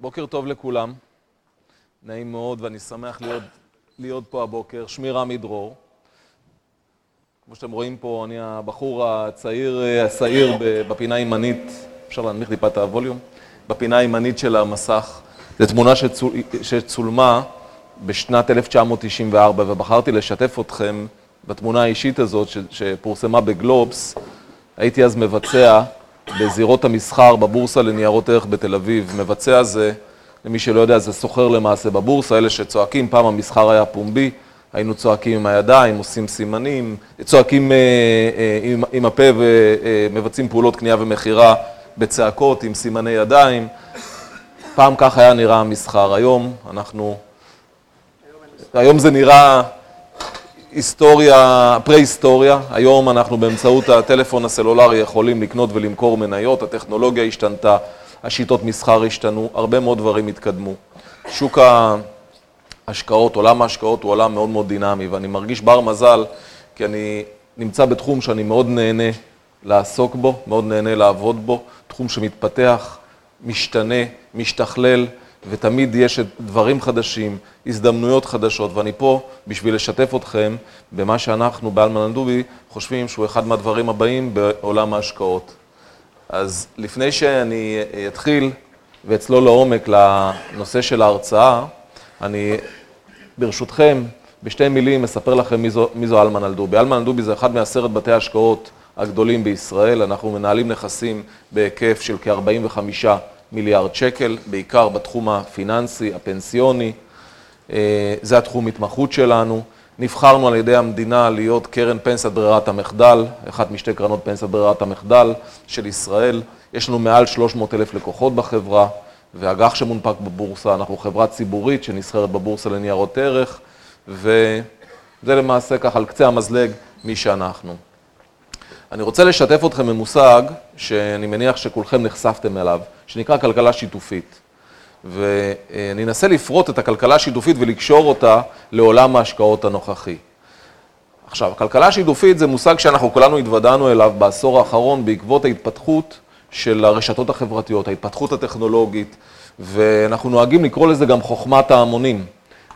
בוקר טוב לכולם, נעים מאוד ואני שמח להיות, להיות פה הבוקר. שמי רמי דרור. כמו שאתם רואים פה, אני הבחור הצעיר, השעיר בפינה הימנית, אפשר להנמיך טיפה את הווליום? בפינה הימנית של המסך. זו תמונה שצול, שצולמה בשנת 1994, ובחרתי לשתף אתכם בתמונה האישית הזאת שפורסמה בגלובס. הייתי אז מבצע בזירות המסחר בבורסה לניירות ערך בתל אביב. מבצע זה, למי שלא יודע, זה סוחר למעשה בבורסה, אלה שצועקים, פעם המסחר היה פומבי, היינו צועקים עם הידיים, עושים סימנים, צועקים אה, אה, עם, עם הפה ומבצעים פעולות קנייה ומכירה בצעקות, עם סימני ידיים. פעם כך היה נראה המסחר, היום אנחנו... היום זה נראה היסטוריה, פרה-היסטוריה, היום אנחנו באמצעות הטלפון הסלולרי יכולים לקנות ולמכור מניות, הטכנולוגיה השתנתה, השיטות מסחר השתנו, הרבה מאוד דברים התקדמו. שוק ההשקעות, עולם ההשקעות הוא עולם מאוד מאוד דינמי, ואני מרגיש בר מזל, כי אני נמצא בתחום שאני מאוד נהנה לעסוק בו, מאוד נהנה לעבוד בו, תחום שמתפתח, משתנה, משתכלל, ותמיד יש דברים חדשים, הזדמנויות חדשות, ואני פה בשביל לשתף אתכם במה שאנחנו באלמן אלדובי חושבים שהוא אחד מהדברים הבאים בעולם ההשקעות. אז לפני שאני אתחיל ואצלול לעומק לנושא של ההרצאה, אני ברשותכם בשתי מילים אספר לכם מי זו, מי זו אלמן אלדובי. אלמן אלדובי זה אחד מעשרת בתי ההשקעות הגדולים בישראל, אנחנו מנהלים נכסים בהיקף של כ-45 מיליארד שקל, בעיקר בתחום הפיננסי, הפנסיוני, אה, זה התחום התמחות שלנו. נבחרנו על ידי המדינה להיות קרן פנסיית ברירת המחדל, אחת משתי קרנות פנסיית ברירת המחדל של ישראל. יש לנו מעל 300 אלף לקוחות בחברה, ואג"ח שמונפק בבורסה, אנחנו חברה ציבורית שנסחרת בבורסה לניירות ערך, וזה למעשה ככה על קצה המזלג מי שאנחנו. אני רוצה לשתף אתכם במושג שאני מניח שכולכם נחשפתם אליו, שנקרא כלכלה שיתופית. ואני אנסה לפרוט את הכלכלה השיתופית ולקשור אותה לעולם ההשקעות הנוכחי. עכשיו, כלכלה שיתופית זה מושג שאנחנו כולנו התוודענו אליו בעשור האחרון בעקבות ההתפתחות של הרשתות החברתיות, ההתפתחות הטכנולוגית, ואנחנו נוהגים לקרוא לזה גם חוכמת ההמונים.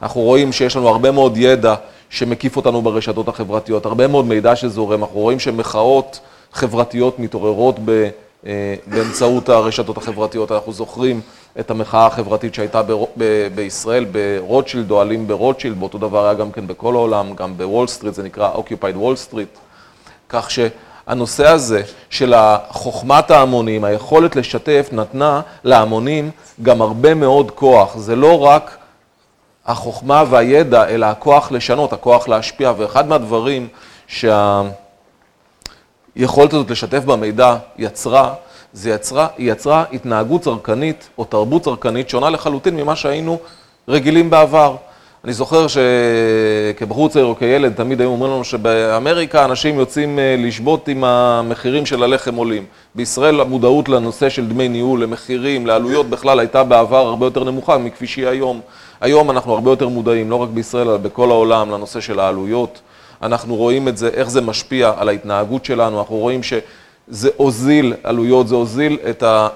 אנחנו רואים שיש לנו הרבה מאוד ידע שמקיף אותנו ברשתות החברתיות, הרבה מאוד מידע שזורם, אנחנו רואים שמחאות חברתיות מתעוררות ב, אה, באמצעות הרשתות החברתיות, אנחנו זוכרים את המחאה החברתית שהייתה ב, ב, בישראל, ברוטשילד, אוהלים ברוטשילד, באותו דבר היה גם כן בכל העולם, גם בוול סטריט, זה נקרא Occupied Wall Street, כך שהנושא הזה של חוכמת ההמונים, היכולת לשתף, נתנה להמונים גם הרבה מאוד כוח, זה לא רק החוכמה והידע, אלא הכוח לשנות, הכוח להשפיע. ואחד מהדברים שהיכולת הזאת לשתף במידע יצרה, זה יצרה, היא יצרה התנהגות צרכנית או תרבות צרכנית שונה לחלוטין ממה שהיינו רגילים בעבר. אני זוכר שכבחור צעיר או כילד תמיד היו אומרים לנו שבאמריקה אנשים יוצאים אה, לשבות עם המחירים של הלחם עולים. בישראל המודעות לנושא של דמי ניהול, למחירים, לעלויות בכלל הייתה בעבר הרבה יותר נמוכה מכפי שהיא היום. היום אנחנו הרבה יותר מודעים, לא רק בישראל, אלא בכל העולם, לנושא של העלויות. אנחנו רואים את זה, איך זה משפיע על ההתנהגות שלנו, אנחנו רואים שזה הוזיל עלויות, זה הוזיל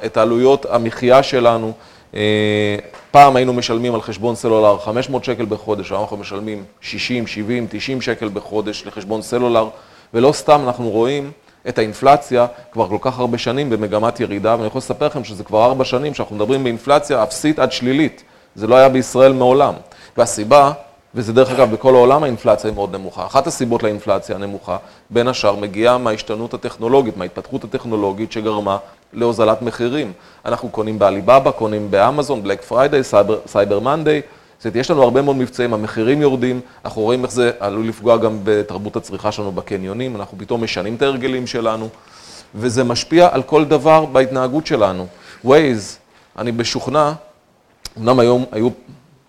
את העלויות המחיה שלנו. אה, פעם היינו משלמים על חשבון סלולר 500 שקל בחודש, היום אנחנו משלמים 60, 70, 90 שקל בחודש לחשבון סלולר, ולא סתם אנחנו רואים את האינפלציה כבר כל כך הרבה שנים במגמת ירידה, ואני יכול לספר לכם שזה כבר ארבע שנים שאנחנו מדברים באינפלציה אפסית עד שלילית. זה לא היה בישראל מעולם. והסיבה, וזה דרך אגב בכל העולם האינפלציה היא מאוד נמוכה, אחת הסיבות לאינפלציה הנמוכה, בין השאר מגיעה מההשתנות הטכנולוגית, מההתפתחות הטכנולוגית שגרמה להוזלת מחירים. אנחנו קונים בעליבאבא, קונים באמזון, Black Friday, Cyber Monday, זאת אומרת, יש לנו הרבה מאוד מבצעים, המחירים יורדים, אנחנו רואים איך זה עלול לפגוע גם בתרבות הצריכה שלנו בקניונים, אנחנו פתאום משנים את ההרגלים שלנו, וזה משפיע על כל דבר בהתנהגות שלנו. Waze, אני משוכנע אמנם היום היו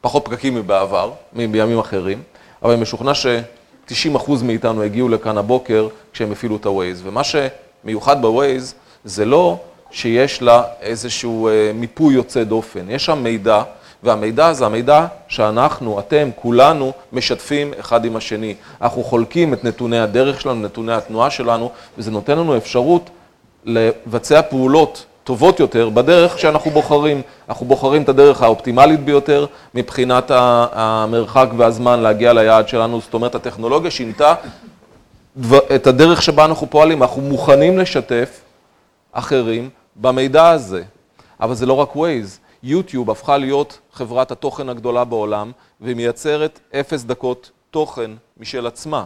פחות פקקים מבעבר, מימים אחרים, אבל אני משוכנע ש-90% מאיתנו הגיעו לכאן הבוקר כשהם הפעילו את ה-Waze. ומה שמיוחד ב-Waze זה לא שיש לה איזשהו אה, מיפוי יוצא דופן, יש שם מידע, והמידע זה המידע שאנחנו, אתם, כולנו, משתפים אחד עם השני. אנחנו חולקים את נתוני הדרך שלנו, נתוני התנועה שלנו, וזה נותן לנו אפשרות לבצע פעולות טובות יותר בדרך שאנחנו בוחרים. אנחנו בוחרים את הדרך האופטימלית ביותר מבחינת המרחק והזמן להגיע ליעד שלנו. זאת אומרת, הטכנולוגיה שינתה את הדרך שבה אנחנו פועלים. אנחנו מוכנים לשתף אחרים במידע הזה. אבל זה לא רק Waze. יוטיוב הפכה להיות חברת התוכן הגדולה בעולם, והיא מייצרת אפס דקות תוכן משל עצמה.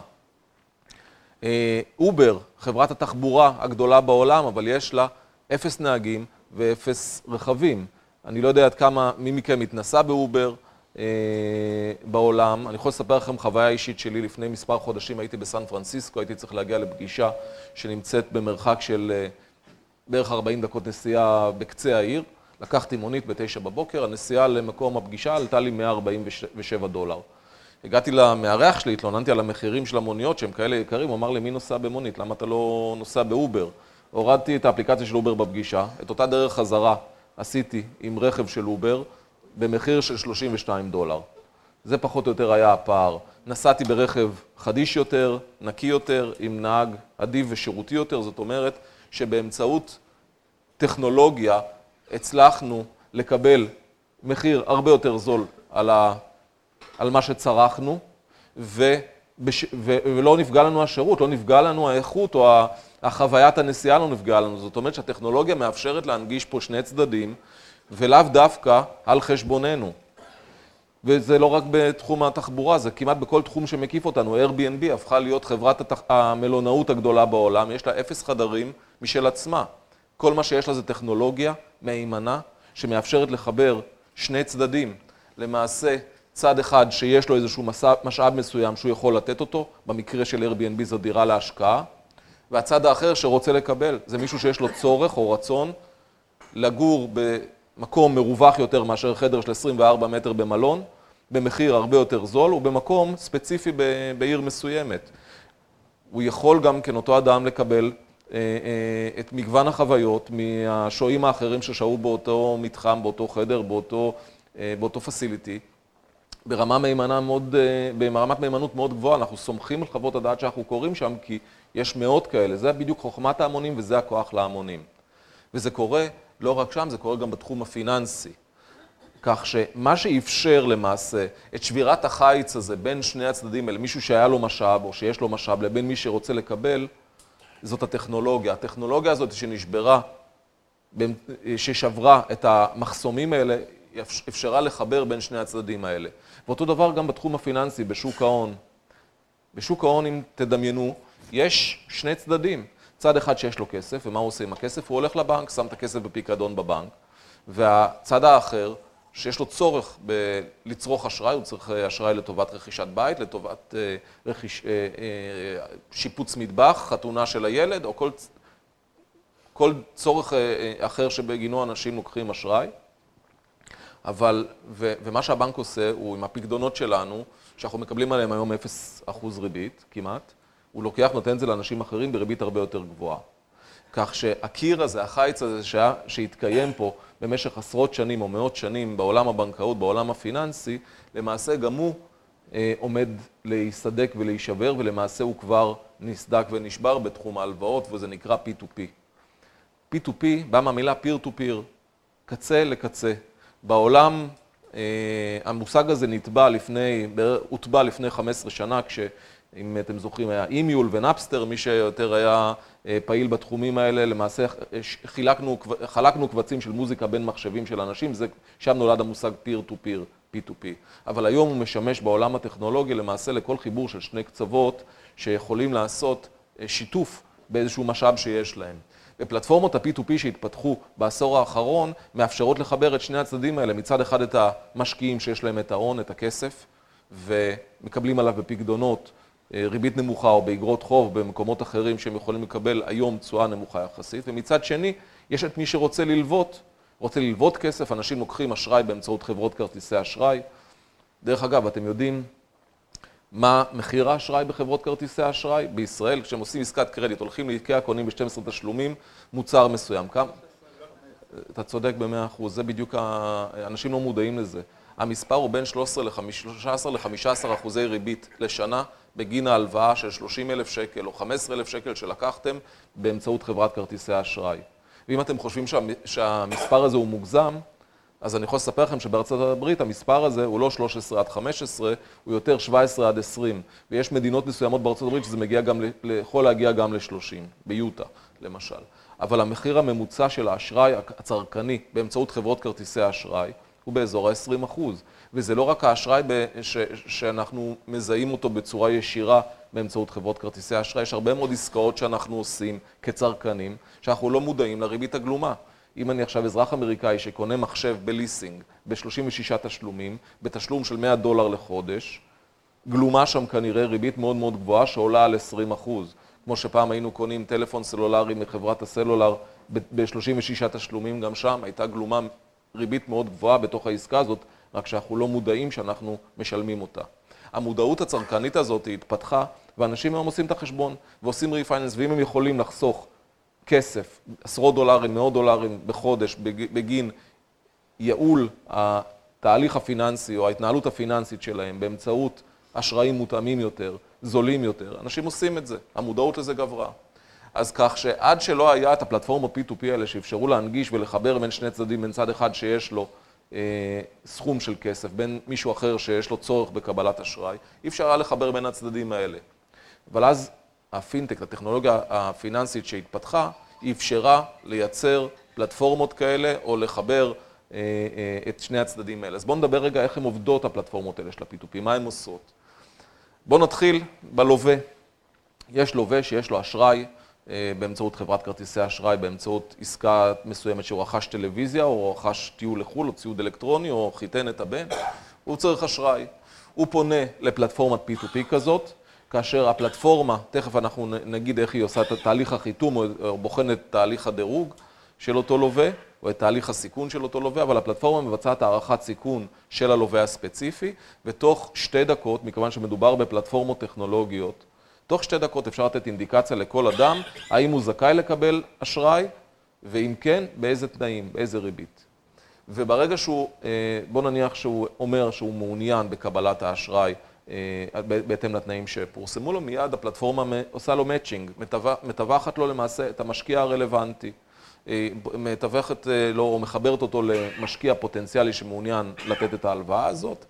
Uber, חברת התחבורה הגדולה בעולם, אבל יש לה אפס נהגים ואפס רכבים. אני לא יודע עד כמה מי מכם התנסה ב Uber אה, בעולם. אני יכול לספר לכם חוויה אישית שלי. לפני מספר חודשים הייתי בסן פרנסיסקו, הייתי צריך להגיע לפגישה שנמצאת במרחק של אה, בערך 40 דקות נסיעה בקצה העיר. לקחתי מונית בתשע בבוקר, הנסיעה למקום הפגישה עלתה לי 147 דולר. הגעתי למארח שלי, התלוננתי על המחירים של המוניות שהם כאלה יקרים, הוא אמר לי, מי נוסע במונית? למה אתה לא נוסע ב Uber? הורדתי את האפליקציה של Uber בפגישה, את אותה דרך חזרה עשיתי עם רכב של Uber במחיר של 32 דולר. זה פחות או יותר היה הפער. נסעתי ברכב חדיש יותר, נקי יותר, עם נהג אדיב ושירותי יותר, זאת אומרת שבאמצעות טכנולוגיה הצלחנו לקבל מחיר הרבה יותר זול על, ה, על מה שצרכנו, ובש, ו, ולא נפגע לנו השירות, לא נפגע לנו האיכות או החוויית הנסיעה לא נפגע לנו. זאת אומרת שהטכנולוגיה מאפשרת להנגיש פה שני צדדים, ולאו דווקא על חשבוננו. וזה לא רק בתחום התחבורה, זה כמעט בכל תחום שמקיף אותנו. Airbnb הפכה להיות חברת התח... המלונאות הגדולה בעולם, יש לה אפס חדרים משל עצמה. כל מה שיש לה זה טכנולוגיה מהימנה שמאפשרת לחבר שני צדדים. למעשה, צד אחד שיש לו איזשהו משאב מסוים שהוא יכול לתת אותו, במקרה של Airbnb זו דירה להשקעה, והצד האחר שרוצה לקבל זה מישהו שיש לו צורך או רצון לגור במקום מרווח יותר מאשר חדר של 24 מטר במלון, במחיר הרבה יותר זול ובמקום ספציפי בעיר מסוימת. הוא יכול גם כן אותו אדם לקבל אה, אה, את מגוון החוויות מהשוהים האחרים ששהו באותו מתחם, באותו חדר, באותו, אה, באותו פסיליטי, ברמה מהימנה מאוד, ברמת מהימנות מאוד גבוהה. אנחנו סומכים על חוות הדעת שאנחנו קוראים שם, כי יש מאות כאלה. זה בדיוק חוכמת ההמונים וזה הכוח להמונים. וזה קורה לא רק שם, זה קורה גם בתחום הפיננסי. כך שמה שאפשר למעשה את שבירת החיץ הזה בין שני הצדדים האלה, מישהו שהיה לו משאב או שיש לו משאב, לבין מי שרוצה לקבל, זאת הטכנולוגיה. הטכנולוגיה הזאת שנשברה, ששברה את המחסומים האלה, אפשרה לחבר בין שני הצדדים האלה. ואותו דבר גם בתחום הפיננסי, בשוק ההון. בשוק ההון, אם תדמיינו, יש שני צדדים. צד אחד שיש לו כסף, ומה הוא עושה עם הכסף? הוא הולך לבנק, שם את הכסף בפיקדון בבנק, והצד האחר, שיש לו צורך לצרוך אשראי, הוא צריך אה, אשראי לטובת רכישת בית, לטובת אה, רכיש, אה, שיפוץ מטבח, חתונה של הילד, או כל, כל צורך אחר שבגינו אנשים לוקחים אשראי. אבל, ו, ומה שהבנק עושה, הוא עם הפקדונות שלנו, שאנחנו מקבלים עליהם היום 0% ריבית כמעט, הוא לוקח, נותן את זה לאנשים אחרים בריבית הרבה יותר גבוהה. כך שהקיר הזה, החיץ הזה שהיה, שהתקיים פה במשך עשרות שנים או מאות שנים בעולם הבנקאות, בעולם הפיננסי, למעשה גם הוא אה, עומד להיסדק ולהישבר, ולמעשה הוא כבר נסדק ונשבר בתחום ההלוואות, וזה נקרא P2P. P2P בא מהמילה peer to peer, קצה לקצה. בעולם אה, המושג הזה נטבע לפני, הוטבע לפני 15 שנה, כש... אם אתם זוכרים, היה eMule ו Napster, מי שיותר היה אה, פעיל בתחומים האלה, למעשה אה, חילקנו, חלקנו קבצים של מוזיקה בין מחשבים של אנשים, זה, שם נולד המושג peer to peer, P2P. אבל היום הוא משמש בעולם הטכנולוגי למעשה לכל חיבור של שני קצוות שיכולים לעשות אה, שיתוף באיזשהו משאב שיש להם. ופלטפורמות ה-P2P שהתפתחו בעשור האחרון מאפשרות לחבר את שני הצדדים האלה, מצד אחד את המשקיעים שיש להם את ההון, את הכסף, ומקבלים עליו בפקדונות אה, ריבית נמוכה או באגרות חוב במקומות אחרים שהם יכולים לקבל היום תשואה נמוכה יחסית, ומצד שני, יש את מי שרוצה ללוות, רוצה ללוות כסף, אנשים לוקחים אשראי באמצעות חברות כרטיסי אשראי. דרך אגב, אתם יודעים מה מחיר האשראי בחברות כרטיסי האשראי? בישראל, כשהם עושים עסקת קרדיט, הולכים לאיקאה, קונים ב-12 תשלומים מוצר מסוים. כמה? אתה צודק במאה אחוז, זה בדיוק, ה... אנשים לא מודעים לזה. המספר הוא בין 13 ל-15 אחוזי ריבית לשנה בגין ההלוואה של 30 אלף שקל או 15 אלף שקל שלקחתם באמצעות חברת כרטיסי האשראי. ואם אתם חושבים שה, שהמספר הזה הוא מוגזם, אז אני יכול לספר לכם שבארצות הברית המספר הזה הוא לא 13 עד 15, הוא יותר 17 עד 20. ויש מדינות מסוימות בארצות הברית שזה מגיע גם, יכול להגיע גם ל-30, ביוטה למשל. אבל המחיר הממוצע של האשראי הצרכני באמצעות חברות כרטיסי האשראי הוא באזור ה-20 אחוז. וזה לא רק האשראי ש- שאנחנו מזהים אותו בצורה ישירה באמצעות חברות כרטיסי האשראי, יש הרבה מאוד עסקאות שאנחנו עושים כצרכנים, שאנחנו לא מודעים לריבית הגלומה. אם אני עכשיו אזרח אמריקאי שקונה מחשב בליסינג ב-36 תשלומים, בתשלום של 100 דולר לחודש, גלומה שם כנראה ריבית מאוד מאוד גבוהה שעולה על 20 אחוז. כמו שפעם היינו קונים טלפון סלולרי מחברת הסלולר ב-36 תשלומים, גם שם הייתה גלומה ריבית מאוד גבוהה בתוך העסקה הזאת, רק שאנחנו לא מודעים שאנחנו משלמים אותה. המודעות הצרכנית הזאת התפתחה, ואנשים היום עושים את החשבון ועושים ריפייננס, ואם הם יכולים לחסוך כסף, עשרות דולרים, מאות דולרים בחודש בגין ייעול התהליך הפיננסי או ההתנהלות הפיננסית שלהם באמצעות אשראים מותאמים יותר, זולים יותר, אנשים עושים את זה, המודעות לזה גברה. אז כך שעד שלא היה את הפלטפורמות P2P האלה שאפשרו להנגיש ולחבר בין שני צדדים, בין צד אחד שיש לו אה, סכום של כסף, בין מישהו אחר שיש לו צורך בקבלת אשראי, אי אפשר היה לחבר בין הצדדים האלה. אבל אז הפינטק, הטכנולוגיה הפיננסית שהתפתחה, אפשרה לייצר פלטפורמות כאלה או לחבר אה, אה, את שני הצדדים האלה. אז בואו נדבר רגע איך הן עובדות הפלטפורמות האלה של ה-P2P, מה הן עושות. בואו נתחיל בלווה. יש לווה שיש לו אשראי אה, באמצעות חברת כרטיסי אשראי, באמצעות עסקה מסוימת שהוא רכש טלוויזיה, או רכש טיול לחו"ל, או ציוד אלקטרוני, או חיתן את הבן, הוא צריך אשראי. הוא פונה לפלטפורמת P2P כזאת, כאשר הפלטפורמה, תכף אנחנו נגיד איך היא עושה את תהליך החיתום, או בוחנת את תהליך הדירוג של אותו לווה, או את תהליך הסיכון של אותו לווה, אבל הפלטפורמה מבצעת הערכת סיכון של הלווה הספציפי, ותוך שתי דקות, מכיוון שמדובר בפלטפורמות טכנולוגיות, תוך שתי דקות אפשר לתת אינדיקציה לכל אדם, האם הוא זכאי לקבל אשראי, ואם כן, באיזה תנאים, באיזה ריבית. וברגע שהוא, אה, בוא נניח שהוא אומר שהוא מעוניין בקבלת האשראי בהתאם לתנאים שפורסמו לו, מיד הפלטפורמה עושה לו מאצ'ינג, מטווחת לו למעשה את המשקיע הרלוונטי, אה, מתווכת לו או מחברת אותו למשקיע פוטנציאלי שמעוניין לתת את ההלוואה הזאת,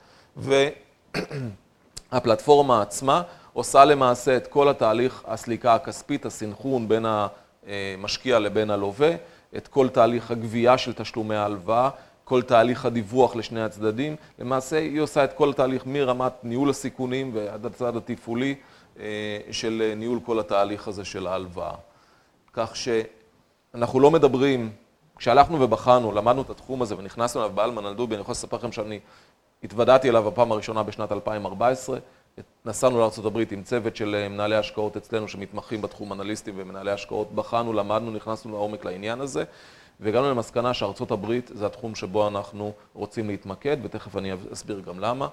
והפלטפורמה עצמה עושה למעשה את כל התהליך הסליקה הכספית, הסנכרון בין המשקיע לבין הלווה, את כל תהליך הגבייה של תשלומי ההלוואה, כל תהליך הדיווח לשני הצדדים. למעשה היא עושה את כל התהליך מרמת ניהול הסיכונים ועד הצד התפעולי אה, של ניהול כל התהליך הזה של ההלוואה. כך שאנחנו לא מדברים, כשהלכנו ובחנו, למדנו את התחום הזה ונכנסנו אליו באלמן אלדובי, אני יכול לספר לכם שאני התוודעתי אליו בפעם הראשונה בשנת 2014. נסענו לארה"ב עם צוות של אה, מנהלי השקעות אצלנו שמתמחים בתחום אנליסטים ומנהלי השקעות, בחנו, למדנו, נכנסנו לעומק לעניין הזה, והגענו למסקנה שארצות הברית זה התחום שבו אנחנו רוצים להתמקד, ותכף אני אסביר גם למה.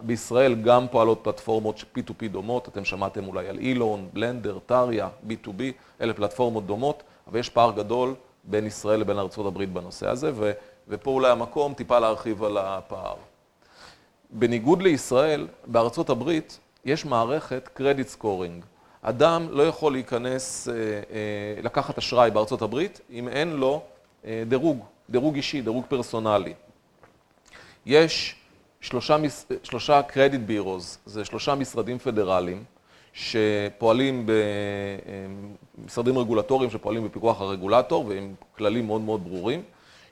בישראל גם פועלות פלטפורמות P2P דומות, אתם שמעתם אולי על אילון, בלנדר, טריה, B2B, אלה פלטפורמות דומות, אבל יש פער גדול בין ישראל לבין ארה"ב בנושא הזה, ו, ופה אולי המקום טיפה להרחיב על הפער. בניגוד לישראל, בארצות הברית יש מערכת קרדיט סקורינג. אדם לא יכול להיכנס, אה, אה, לקחת אשראי בארצות הברית אם אין לו אה, דירוג, דירוג אישי, דירוג פרסונלי. יש שלושה, שלושה קרדיט בירוז, זה שלושה משרדים פדרליים שפועלים במשרדים רגולטוריים שפועלים בפיקוח הרגולטור ועם כללים מאוד מאוד ברורים,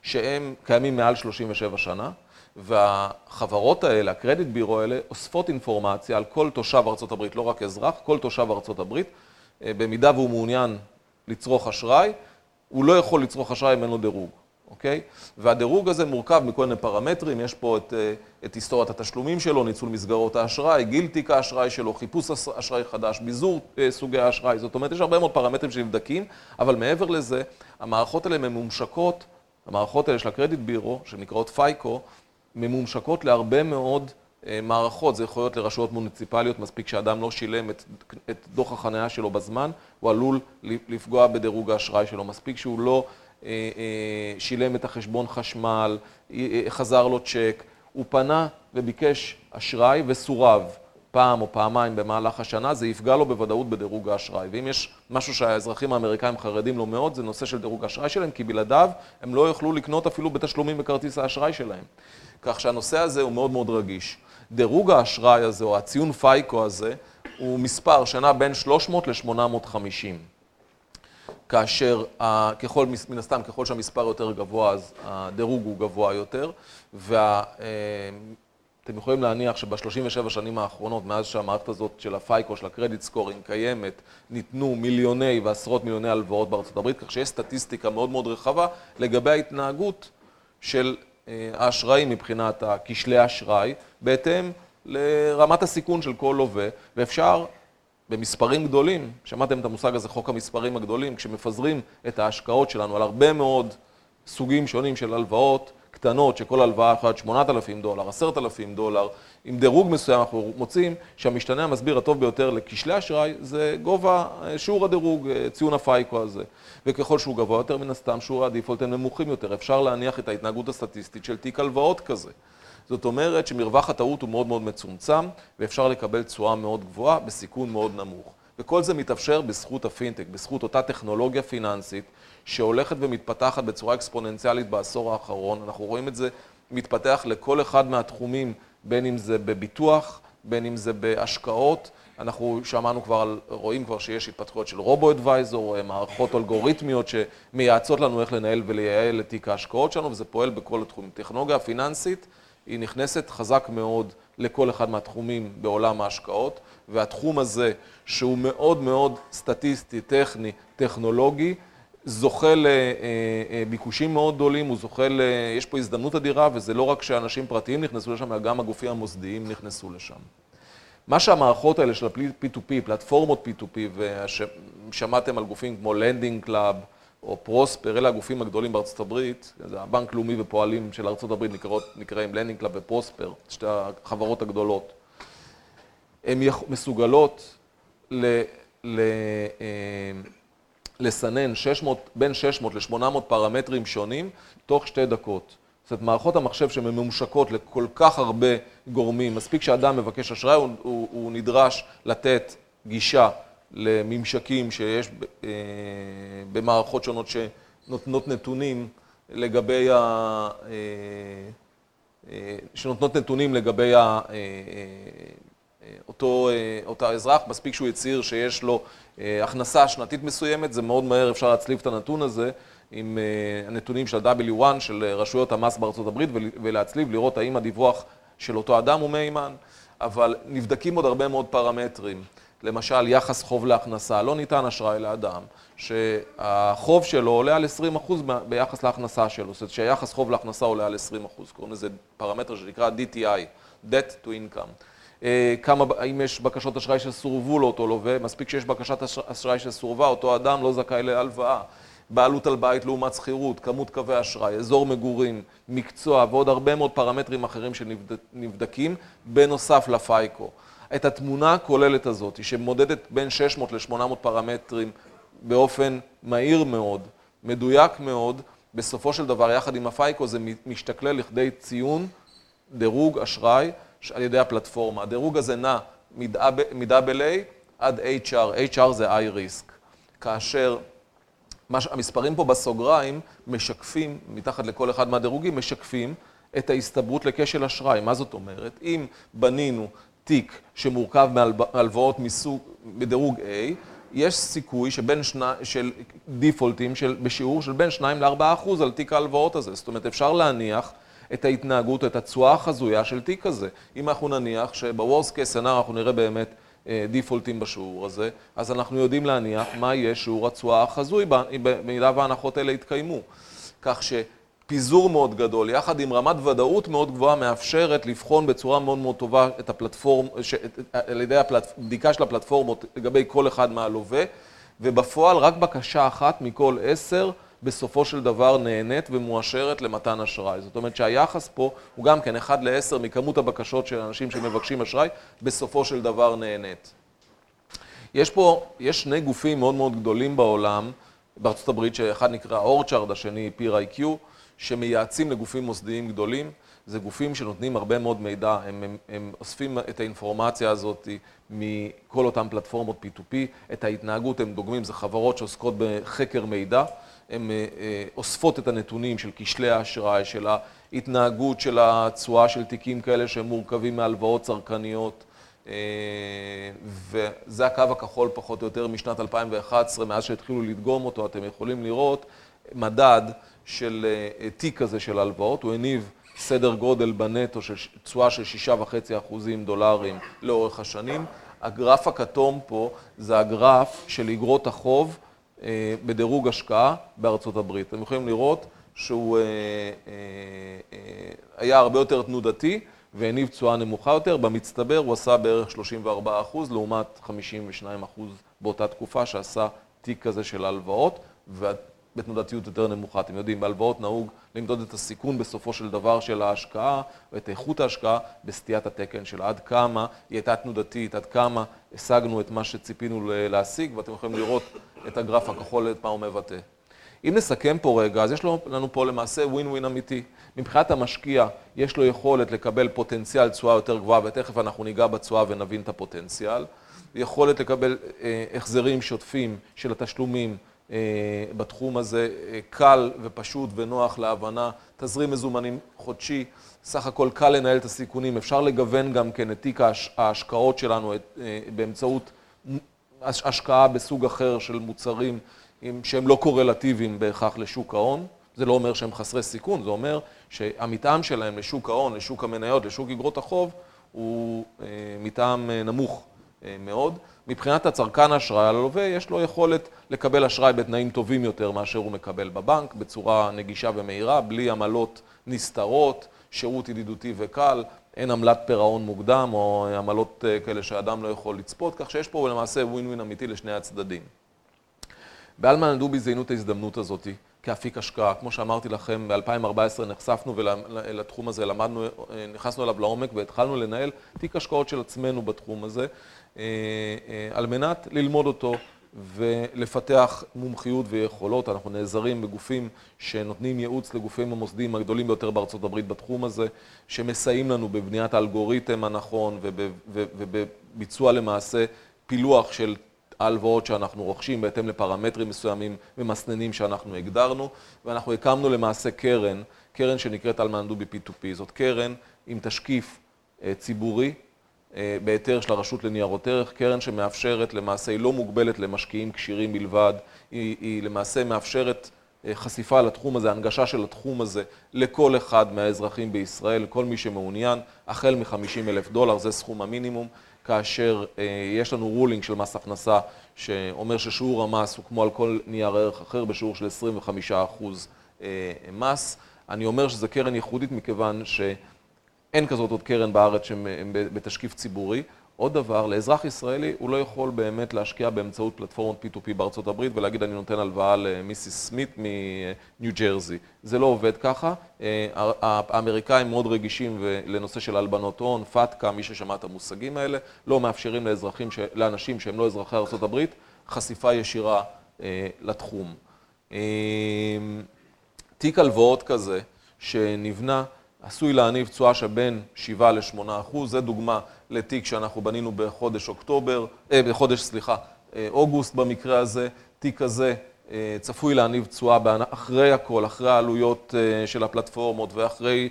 שהם קיימים מעל 37 שנה. והחברות האלה, הקרדיט בירו האלה, אוספות אינפורמציה על כל תושב ארה"ב, לא רק אזרח, כל תושב ארה"ב, אה, במידה והוא מעוניין לצרוך אשראי, הוא לא יכול לצרוך אשראי אם אין לו דירוג, אוקיי? והדירוג הזה מורכב מכל מיני פרמטרים, יש פה את, אה, את היסטוריית התשלומים שלו, ניצול מסגרות האשראי, גיל תיק האשראי שלו, חיפוש אשראי חדש, ביזור אה, סוגי האשראי, זאת אומרת, יש הרבה מאוד פרמטרים שנבדקים, אבל מעבר לזה, המערכות האלה ממומשקות, המערכות האלה של הקרדיט בירו, שנקראות פייקו, ממומשקות להרבה מאוד אה, מערכות, זה יכול להיות לרשויות מוניציפליות, מספיק שאדם לא שילם את, את דוח החניה שלו בזמן, הוא עלול לפגוע בדירוג האשראי שלו, מספיק שהוא לא אה, אה, שילם את החשבון חשמל, חזר לו צ'ק, הוא פנה וביקש אשראי וסורב. פעם או פעמיים במהלך השנה, זה יפגע לו בוודאות בדירוג האשראי. ואם יש משהו שהאזרחים האמריקאים חרדים לו מאוד, זה נושא של דירוג האשראי שלהם, כי בלעדיו הם לא יוכלו לקנות אפילו בתשלומים בכרטיס האשראי שלהם. כך שהנושא הזה הוא מאוד מאוד רגיש. דירוג האשראי הזה, או הציון FICO הזה, הוא מספר שנע בין 300 ל-850. כאשר, ככל, מן הסתם, ככל שהמספר יותר גבוה, אז הדירוג הוא גבוה יותר, ואתם אה, יכולים להניח שב-37 שנים האחרונות, מאז שהמערכת הזאת של ה FICO, של ה credit scoring קיימת, ניתנו מיליוני ועשרות מיליוני הלוואות בארצות הברית, כך שיש סטטיסטיקה מאוד מאוד רחבה לגבי ההתנהגות של אה, האשראי מבחינת הכשלי אשראי, בהתאם לרמת הסיכון של כל לווה, ואפשר במספרים גדולים, שמעתם את המושג הזה, חוק המספרים הגדולים, כשמפזרים את ההשקעות שלנו על הרבה מאוד סוגים שונים של הלוואות קטנות, שכל הלוואה להיות 8,000 דולר, 10,000 דולר, עם דירוג מסוים אנחנו מוצאים שהמשתנה המסביר הטוב ביותר לכשלי אשראי זה גובה שיעור הדירוג, ציון הפייקו הזה. וככל שהוא גבוה יותר, מן הסתם שיעורי הדיפולט הם נמוכים יותר. אפשר להניח את ההתנהגות הסטטיסטית של תיק הלוואות כזה. זאת אומרת שמרווח הטעות הוא מאוד מאוד מצומצם, ואפשר לקבל תשואה מאוד גבוהה בסיכון מאוד נמוך. וכל זה מתאפשר בזכות הפינטק, בזכות אותה טכנולוגיה פיננסית שהולכת ומתפתחת בצורה אקספוננציאלית בעשור האחרון. אנחנו רואים את זה מתפתח לכל אחד מהתחומים, בין אם זה בביטוח, בין אם זה בהשקעות. אנחנו שמענו כבר, רואים כבר שיש התפתחויות של רובו-אדוויזור, מערכות אלגוריתמיות שמייעצות לנו איך לנהל ולייעל את תיק ההשקעות שלנו, וזה פועל בכל התחומים. טכנולוגיה הפיננסית היא נכנסת חזק מאוד לכל אחד מהתחומים בעולם ההשקעות, והתחום הזה, שהוא מאוד מאוד סטטיסטי, טכני, טכנולוגי, זוכה לביקושים מאוד גדולים, הוא זוכה ל... יש פה הזדמנות אדירה, וזה לא רק שאנשים פרטיים נכנסו לשם, אלא גם הגופים המוסדיים נכנסו לשם. מה שהמערכות האלה של ה-P2P, פלטפורמות P2P, ושמעתם על גופים כמו Lending Club, או Prosper, אלה הגופים הגדולים בארצות הברית, זה הבנק לאומי ופועלים של ארצות הברית נקראות, נקראים Lending Club ו Prosper, שתי החברות הגדולות. הן מסוגלות ל, ל, אה, לסנן 600, בין 600 ל-800 פרמטרים שונים תוך שתי דקות. זאת אומרת, מערכות המחשב שממומשקות לכל כך הרבה גורמים, מספיק שאדם מבקש אשראי, הוא, הוא, הוא נדרש לתת גישה לממשקים שיש אה, במערכות שונות שנותנות נתונים לגבי ה... אה, אה, שנותנות נתונים לגבי אותו, אותה אזרח, מספיק שהוא יצהיר שיש לו הכנסה שנתית מסוימת, זה מאוד מהר אפשר להצליב את הנתון הזה עם הנתונים של W1, של רשויות המס בארצות הברית, ולהצליב, לראות האם הדיווח של אותו אדם הוא מהימן, אבל נבדקים עוד הרבה מאוד פרמטרים. למשל, יחס חוב להכנסה, לא ניתן אשראי לאדם שהחוב שלו עולה על 20% ביחס להכנסה שלו, זאת אומרת שהיחס חוב להכנסה עולה על 20%, קוראים לזה פרמטר שנקרא DTI, Debt to Income. אה, כמה, האם יש בקשות אשראי שסורבו לאותו לווה, מספיק שיש בקשת אשראי שסורבה, אותו אדם לא זכאי להלוואה. בעלות על בית לעומת שכירות, כמות קווי אשראי, אזור מגורים, מקצוע ועוד הרבה מאוד פרמטרים אחרים שנבדקים, בנוסף לפייקו. את התמונה הכוללת הזאת, שמודדת בין 600 ל-800 פרמטרים באופן מהיר מאוד, מדויק מאוד, בסופו של דבר, יחד עם הפייקו, זה משתכלל לכדי ציון דירוג אשראי על ידי הפלטפורמה. הדירוג הזה נע מ-AA עד HR, HR זה I-Risk, כאשר המספרים פה בסוגריים משקפים, מתחת לכל אחד מהדירוגים, משקפים את ההסתברות לכשל אשראי. מה זאת אומרת? אם בנינו תיק שמורכב מהלוואות מסוג, בדירוג A, יש סיכוי שבין שני, של דיפולטים של, בשיעור של בין 2 ל-4 אחוז על תיק ההלוואות הזה. זאת אומרת, אפשר להניח את ההתנהגות, את התשואה החזויה של תיק הזה. אם אנחנו נניח שב-Worst case scenario אנחנו נראה באמת אה, דיפולטים בשיעור הזה, אז אנחנו יודעים להניח מה יהיה שיעור התשואה החזוי במידה וההנחות האלה יתקיימו. כך ש... פיזור מאוד גדול, יחד עם רמת ודאות מאוד גבוהה, מאפשרת לבחון בצורה מאוד מאוד טובה את הפלטפורם, ש, על ידי הבדיקה של הפלטפורמות לגבי כל אחד מהלווה, ובפועל רק בקשה אחת מכל עשר בסופו של דבר נהנית ומואשרת למתן אשראי. זאת אומרת שהיחס פה הוא גם כן אחד לעשר מכמות הבקשות של אנשים שמבקשים אשראי, בסופו של דבר נהנית. יש פה, יש שני גופים מאוד מאוד גדולים בעולם, בארצות הברית, שאחד נקרא אורצ'ארד, השני איי-קיו, שמייעצים לגופים מוסדיים גדולים. זה גופים שנותנים הרבה מאוד מידע, הם, הם, הם אוספים את האינפורמציה הזאת מכל אותן פלטפורמות P2P, את ההתנהגות הם דוגמים, זה חברות שעוסקות בחקר מידע, הן אה, אה, אוספות את הנתונים של כשלי האשראי, של ההתנהגות של התשואה של תיקים כאלה שהם מורכבים מהלוואות צרכניות, אה, וזה הקו הכחול פחות או יותר משנת 2011, מאז שהתחילו לדגום אותו, אתם יכולים לראות מדד של תיק כזה של הלוואות, הוא הניב סדר גודל בנטו של תשואה של שישה וחצי אחוזים דולרים לאורך השנים. הגרף הכתום פה זה הגרף של אגרות החוב אה, בדירוג השקעה בארצות הברית. אתם יכולים לראות שהוא אה, אה, היה הרבה יותר תנודתי והניב תשואה נמוכה יותר. במצטבר הוא עשה בערך 34 אחוז לעומת 52 אחוז באותה תקופה שעשה תיק כזה של הלוואות. בתנודתיות יותר נמוכה. אתם יודעים, בהלוואות נהוג למדוד את הסיכון בסופו של דבר של ההשקעה, ואת איכות ההשקעה בסטיית התקן של עד כמה היא הייתה תנודתית, עד כמה השגנו את מה שציפינו להשיג, ואתם יכולים לראות את הגרף הכחול, את מה הוא מבטא. אם נסכם פה רגע, אז יש לנו פה למעשה ווין ווין אמיתי. מבחינת המשקיע, יש לו יכולת לקבל פוטנציאל תשואה יותר גבוהה, ותכף אנחנו ניגע בתשואה ונבין את הפוטנציאל. יכולת לקבל אה, החזרים שוטפים של התשלומים בתחום הזה, אה, קל ופשוט ונוח להבנה, תזרים מזומנים חודשי, סך הכל קל לנהל את הסיכונים, אפשר לגוון גם כן את תיק ההשקעות שלנו אה, באמצעות השקעה בסוג אחר של מוצרים שהם לא קורלטיביים בהכרח לשוק ההון. זה לא אומר שהם חסרי סיכון, זה אומר שהמתאם שלהם לשוק ההון, לשוק המניות, לשוק אגרות החוב, הוא מתאם נמוך מאוד. מבחינת הצרכן האשראי הלווה, יש לו יכולת לקבל אשראי בתנאים טובים יותר מאשר הוא מקבל בבנק, בצורה נגישה ומהירה, בלי עמלות נסתרות, שירות ידידותי וקל, אין עמלת פירעון מוקדם או עמלות אה, כאלה שאדם לא יכול לצפות, כך שיש פה למעשה ווין ווין אמיתי לשני הצדדים. באלמן אלדובי זיינו את ההזדמנות הזאת כאפיק השקעה. כמו שאמרתי לכם, ב-2014 נחשפנו לתחום הזה, למדנו, אה, נכנסנו אליו לעומק והתחלנו לנהל תיק השקעות של עצמנו בתחום הזה. אה, אה, על מנת ללמוד אותו ולפתח מומחיות ויכולות. אנחנו נעזרים בגופים שנותנים ייעוץ לגופים המוסדיים הגדולים ביותר בארצות הברית בתחום הזה, שמסייעים לנו בבניית האלגוריתם הנכון ובביצוע למעשה פילוח של ההלוואות שאנחנו רוכשים בהתאם לפרמטרים מסוימים ומסננים שאנחנו הגדרנו, ואנחנו הקמנו למעשה קרן, קרן שנקראת אלמנדובי P2P. זאת קרן עם תשקיף אה, ציבורי בהיתר של הרשות לניירות ערך, קרן שמאפשרת, למעשה היא לא מוגבלת למשקיעים כשירים בלבד, היא, היא למעשה מאפשרת אה, חשיפה לתחום הזה, הנגשה של התחום הזה לכל אחד מהאזרחים בישראל, כל מי שמעוניין, החל מ-50 אלף דולר, זה סכום המינימום, כאשר אה, יש לנו ruling של מס הכנסה שאומר ששיעור המס הוא כמו על כל נייר ערך אחר בשיעור של 25 אחוז מס. אני אומר שזו קרן ייחודית מכיוון ש... אין כזאת עוד קרן בארץ שהם בתשקיף ציבורי. עוד דבר, לאזרח ישראלי הוא לא יכול באמת להשקיע באמצעות פלטפורמות P2P בארצות הברית ולהגיד אני נותן הלוואה למיסיס סמית מניו ג'רזי. זה לא עובד ככה. אה, האמריקאים מאוד רגישים לנושא של הלבנות הון, פתקה, מי ששמע את המושגים האלה, לא מאפשרים לאזרחים, לאנשים שהם לא אזרחי ארצות הברית, חשיפה ישירה אה, לתחום. אה, תיק הלוואות כזה שנבנה עשוי להניב תשואה שבין 7 ל-8 אחוז. זו דוגמה לתיק שאנחנו בנינו בחודש אוקטובר, אה, בחודש, סליחה, אה, אוגוסט במקרה הזה. תיק כזה אה, צפוי להניב תשואה אחרי הכל, אחרי העלויות אה, של הפלטפורמות ואחרי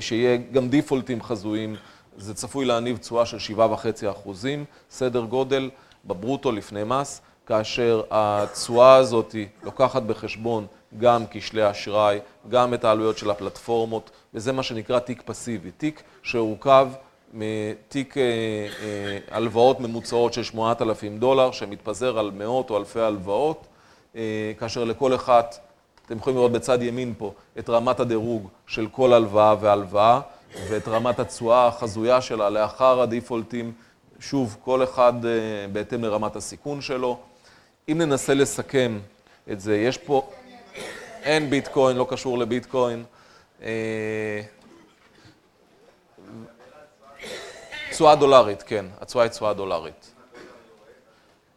שיהיה גם דיפולטים חזויים, זה צפוי להניב תשואה של 7.5 אחוזים, סדר גודל בברוטו לפני מס. כאשר התשואה הזאת לוקחת בחשבון גם כשלי אשראי, גם את העלויות של הפלטפורמות, וזה מה שנקרא תיק פסיבי, תיק שהורכב מתיק אה, אה, הלוואות ממוצעות של 8,000 דולר, שמתפזר על מאות או אלפי הלוואות, אה, כאשר לכל אחת, אתם יכולים לראות בצד ימין פה, את רמת הדירוג של כל הלוואה והלוואה, ואת רמת התשואה החזויה שלה לאחר הדיפולטים, שוב, כל אחד בהתאם לרמת הסיכון שלו. אם ננסה לסכם את זה, יש פה, אין ביטקוין, לא קשור לביטקוין. אה, תשואה דולרית, כן, התשואה היא תשואה דולרית.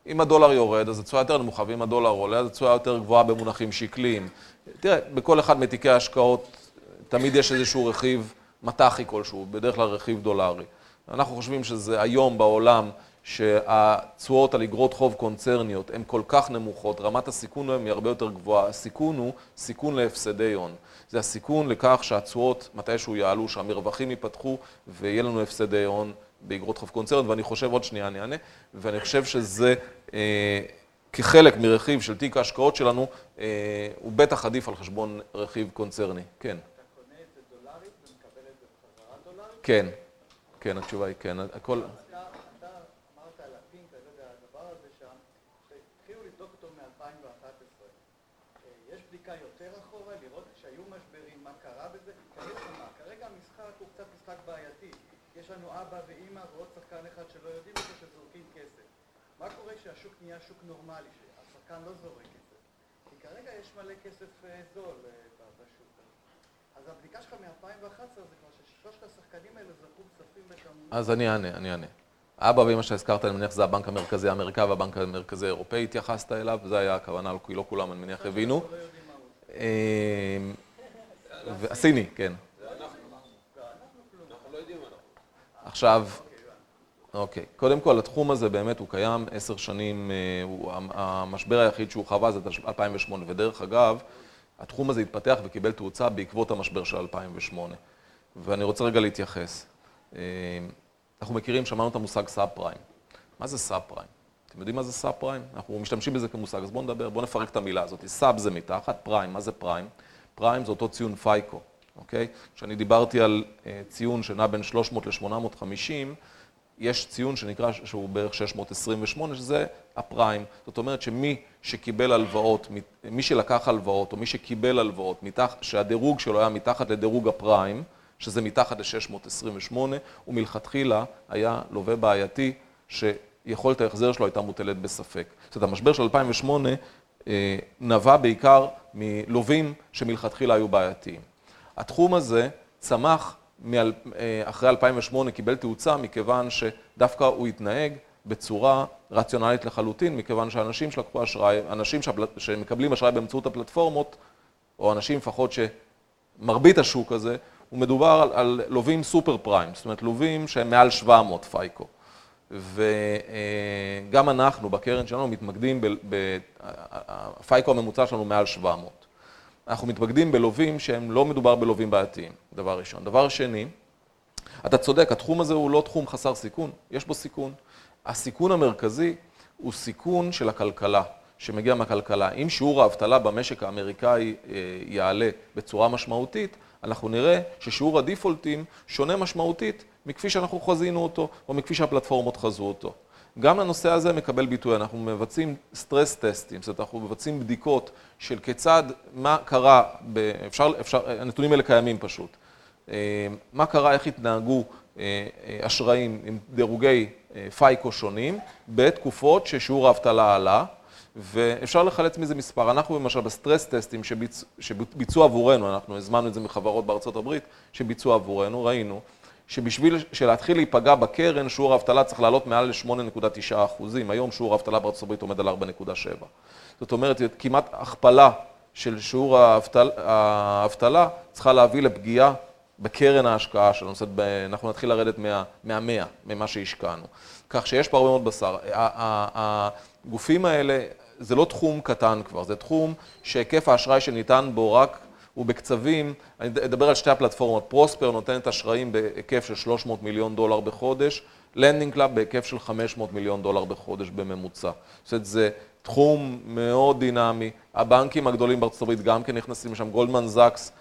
אם הדולר יורד, אז התשואה יותר נמוכה, ואם הדולר עולה, אז התשואה יותר גבוהה במונחים שקליים. תראה, בכל אחד מתיקי ההשקעות תמיד יש איזשהו רכיב מט"חי כלשהו, בדרך כלל רכיב דולרי. אנחנו חושבים שזה היום בעולם שהתשואות על אגרות חוב קונצרניות הן כל כך נמוכות, רמת הסיכון בהן היא הרבה יותר גבוהה. הסיכון הוא סיכון להפסדי הון. זה הסיכון לכך שהתשואות מתישהו יעלו, שהמרווחים ייפתחו ויהיה לנו הפסדי הון באגרות חוב קונצרניות, ואני חושב, עוד שנייה אני אענה, ואני חושב שזה אה, כחלק מרכיב של תיק ההשקעות שלנו, אה, הוא בטח עדיף על חשבון רכיב קונצרני. כן. אתה קונה את זה דולרית ומקבל את זה בחזרה דולרית? כן, כן, התשובה היא כן. הכל... אתה, אתה אמרת על הפינק, אני לא יודע, הדבר הזה שם, שהתחילו לבדוק אותו מ-2011. יש בדיקה יותר אחורה, לראות שהיו משברים, מה קרה בזה? כרגע מה? כרגע המשחק הוא קצת משחק בעייתי. יש לנו אבא ואימא ועוד שחקן אחד שלא יודעים זה, שזורקים כסף. מה קורה כשהשוק נהיה שוק נורמלי, שהשחקן לא זורק זה? כי כרגע יש מלא כסף אה, זול אה, בשוק. אז הבדיקה שלך מ-2011 זה כבר ששלושת השחקנים האלה זרקו כספים בכמות. אז אני אענה, אני אענה. אבא ואמא שהזכרת, אני מניח שזה הבנק המרכזי האמריקאי והבנק המרכזי האירופאי, התייחסת אליו, זה היה הכוונה, כי לא כולם, אני מניח, הבינו. לא. אמ, והסיני, כן. עכשיו, אוקיי, קודם כל התחום הזה באמת הוא קיים עשר שנים, אה, הוא, המשבר היחיד שהוא חווה זה 2008, ודרך אגב, התחום הזה התפתח וקיבל תאוצה בעקבות המשבר של 2008, ואני רוצה רגע להתייחס. אה, אנחנו מכירים, שמענו את המושג סאב פריים. מה זה סאב פריים? אתם יודעים מה זה סאב פריים? אנחנו משתמשים בזה כמושג, אז בואו נדבר, בואו נפרק את המילה הזאת. sub זה מתחת, prime, מה זה prime? prime זה אותו ציון FICO, אוקיי? כשאני דיברתי על אה, ציון שנע בין 300 ל-850, יש ציון שנקרא, שהוא בערך 628, שזה הפריים. זאת אומרת שמי שקיבל הלוואות, מי שלקח הלוואות, או מי שקיבל הלוואות, מתח, שהדירוג שלו היה מתחת לדירוג הפריים, שזה מתחת ל-628, הוא מלכתחילה היה לווה בעייתי, שיכולת ההחזר שלו הייתה מוטלת בספק. זאת אומרת, המשבר של 2008 אה, נבע בעיקר מלווים שמלכתחילה היו בעייתיים. התחום הזה צמח אה, אחרי 2008, קיבל תאוצה מכיוון שדווקא הוא התנהג בצורה רציונלית לחלוטין, מכיוון שאנשים שלקחו אשראי, אנשים שמקבלים אשראי באמצעות הפלטפורמות, או אנשים לפחות שמרבית השוק הזה, הוא מדובר על, על לווים סופר פריים, זאת אומרת לווים שהם מעל 700 פייקו. וגם אנחנו בקרן שלנו מתמקדים, הפייקו הממוצע שלנו מעל 700. אנחנו מתמקדים בלווים שהם לא מדובר בלווים בעייתיים, דבר ראשון. דבר שני, אתה צודק, התחום הזה הוא לא תחום חסר סיכון, יש בו סיכון. הסיכון המרכזי הוא סיכון של הכלכלה, שמגיע מהכלכלה. אם שיעור האבטלה במשק האמריקאי אה, יעלה בצורה משמעותית, אנחנו נראה ששיעור הדיפולטים שונה משמעותית מכפי שאנחנו חזינו אותו, או מכפי שהפלטפורמות חזו אותו. גם הנושא הזה מקבל ביטוי, אנחנו מבצעים סטרס טסטים, זאת אומרת, אנחנו מבצעים בדיקות של כיצד, מה קרה, אפשר, אפשר, הנתונים האלה קיימים פשוט. אה, מה קרה, איך התנהגו אה, אשראים עם דירוגי אה, פייקו שונים בתקופות ששיעור האבטלה עלה, ואפשר לחלץ מזה מספר. אנחנו למשל בסטרס טסטים שביצ... שביצעו עבורנו, אנחנו הזמנו את זה מחברות בארצות הברית, שביצעו עבורנו, ראינו שבשביל להתחיל להיפגע בקרן, שיעור האבטלה צריך לעלות מעל ל-8.9 אחוזים. היום שיעור האבטלה בארצות הברית עומד על 4.7. זאת אומרת, כמעט הכפלה של שיעור האבטל, האבטלה צריכה להביא לפגיעה בקרן ההשקעה שלנו. זאת אומרת, אנחנו נתחיל לרדת מה, מהמאה, ממה שהשקענו. כך שיש פה הרבה מאוד בשר. הגופים האלה, זה לא תחום קטן כבר, זה תחום שהיקף האשראי שניתן בו רק הוא בקצבים, אני אדבר על שתי הפלטפורמות, Prosper נותנת אשראים בהיקף של 300 מיליון דולר בחודש, Lending Club בהיקף של 500 מיליון דולר בחודש בממוצע. זאת אומרת, זה תחום מאוד דינמי, הבנקים הגדולים בארצות הברית גם כן נכנסים לשם, גולדמן זאקס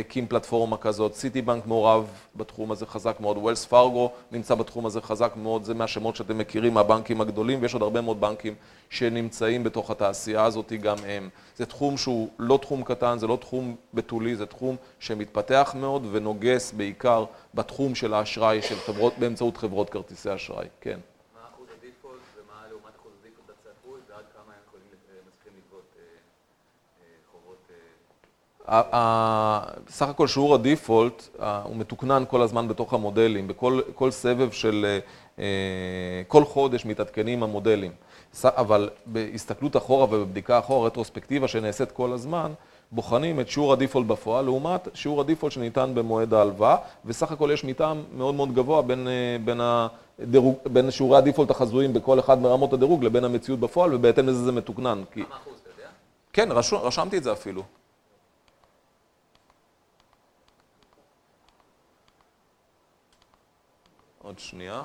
הקים פלטפורמה כזאת, סיטי בנק מעורב בתחום הזה חזק מאוד, ווילס פארגו נמצא בתחום הזה חזק מאוד, זה מהשמות שאתם מכירים מהבנקים הגדולים, ויש עוד הרבה מאוד בנקים שנמצאים בתוך התעשייה הזאת גם הם. זה תחום שהוא לא תחום קטן, זה לא תחום בתולי, זה תחום שמתפתח מאוד ונוגס בעיקר בתחום של האשראי של חברות, באמצעות חברות כרטיסי אשראי, כן. מה אחוז הדיפולט ומה לעומת אחוז הדיפולט בצפוי ועד כמה הם יכולים, מצליחים לגבות חובות? סך הכל שיעור הדיפולט הוא מתוקנן כל הזמן בתוך המודלים, בכל סבב של, כל חודש מתעדכנים המודלים. אבל בהסתכלות אחורה ובבדיקה אחורה, רטרוספקטיבה שנעשית כל הזמן, בוחנים את שיעור הדיפולט בפועל לעומת שיעור הדיפולט שניתן במועד ההלוואה, וסך הכל יש מתאם מאוד מאוד גבוה בין, אה, בין, הדירוג, בין שיעורי הדיפולט החזויים בכל אחד מרמות הדירוג לבין המציאות בפועל, ובהתאם לזה זה מתוקנן. כמה אחוז, אתה יודע? כן, רשום, רשמתי את זה אפילו. עוד שנייה.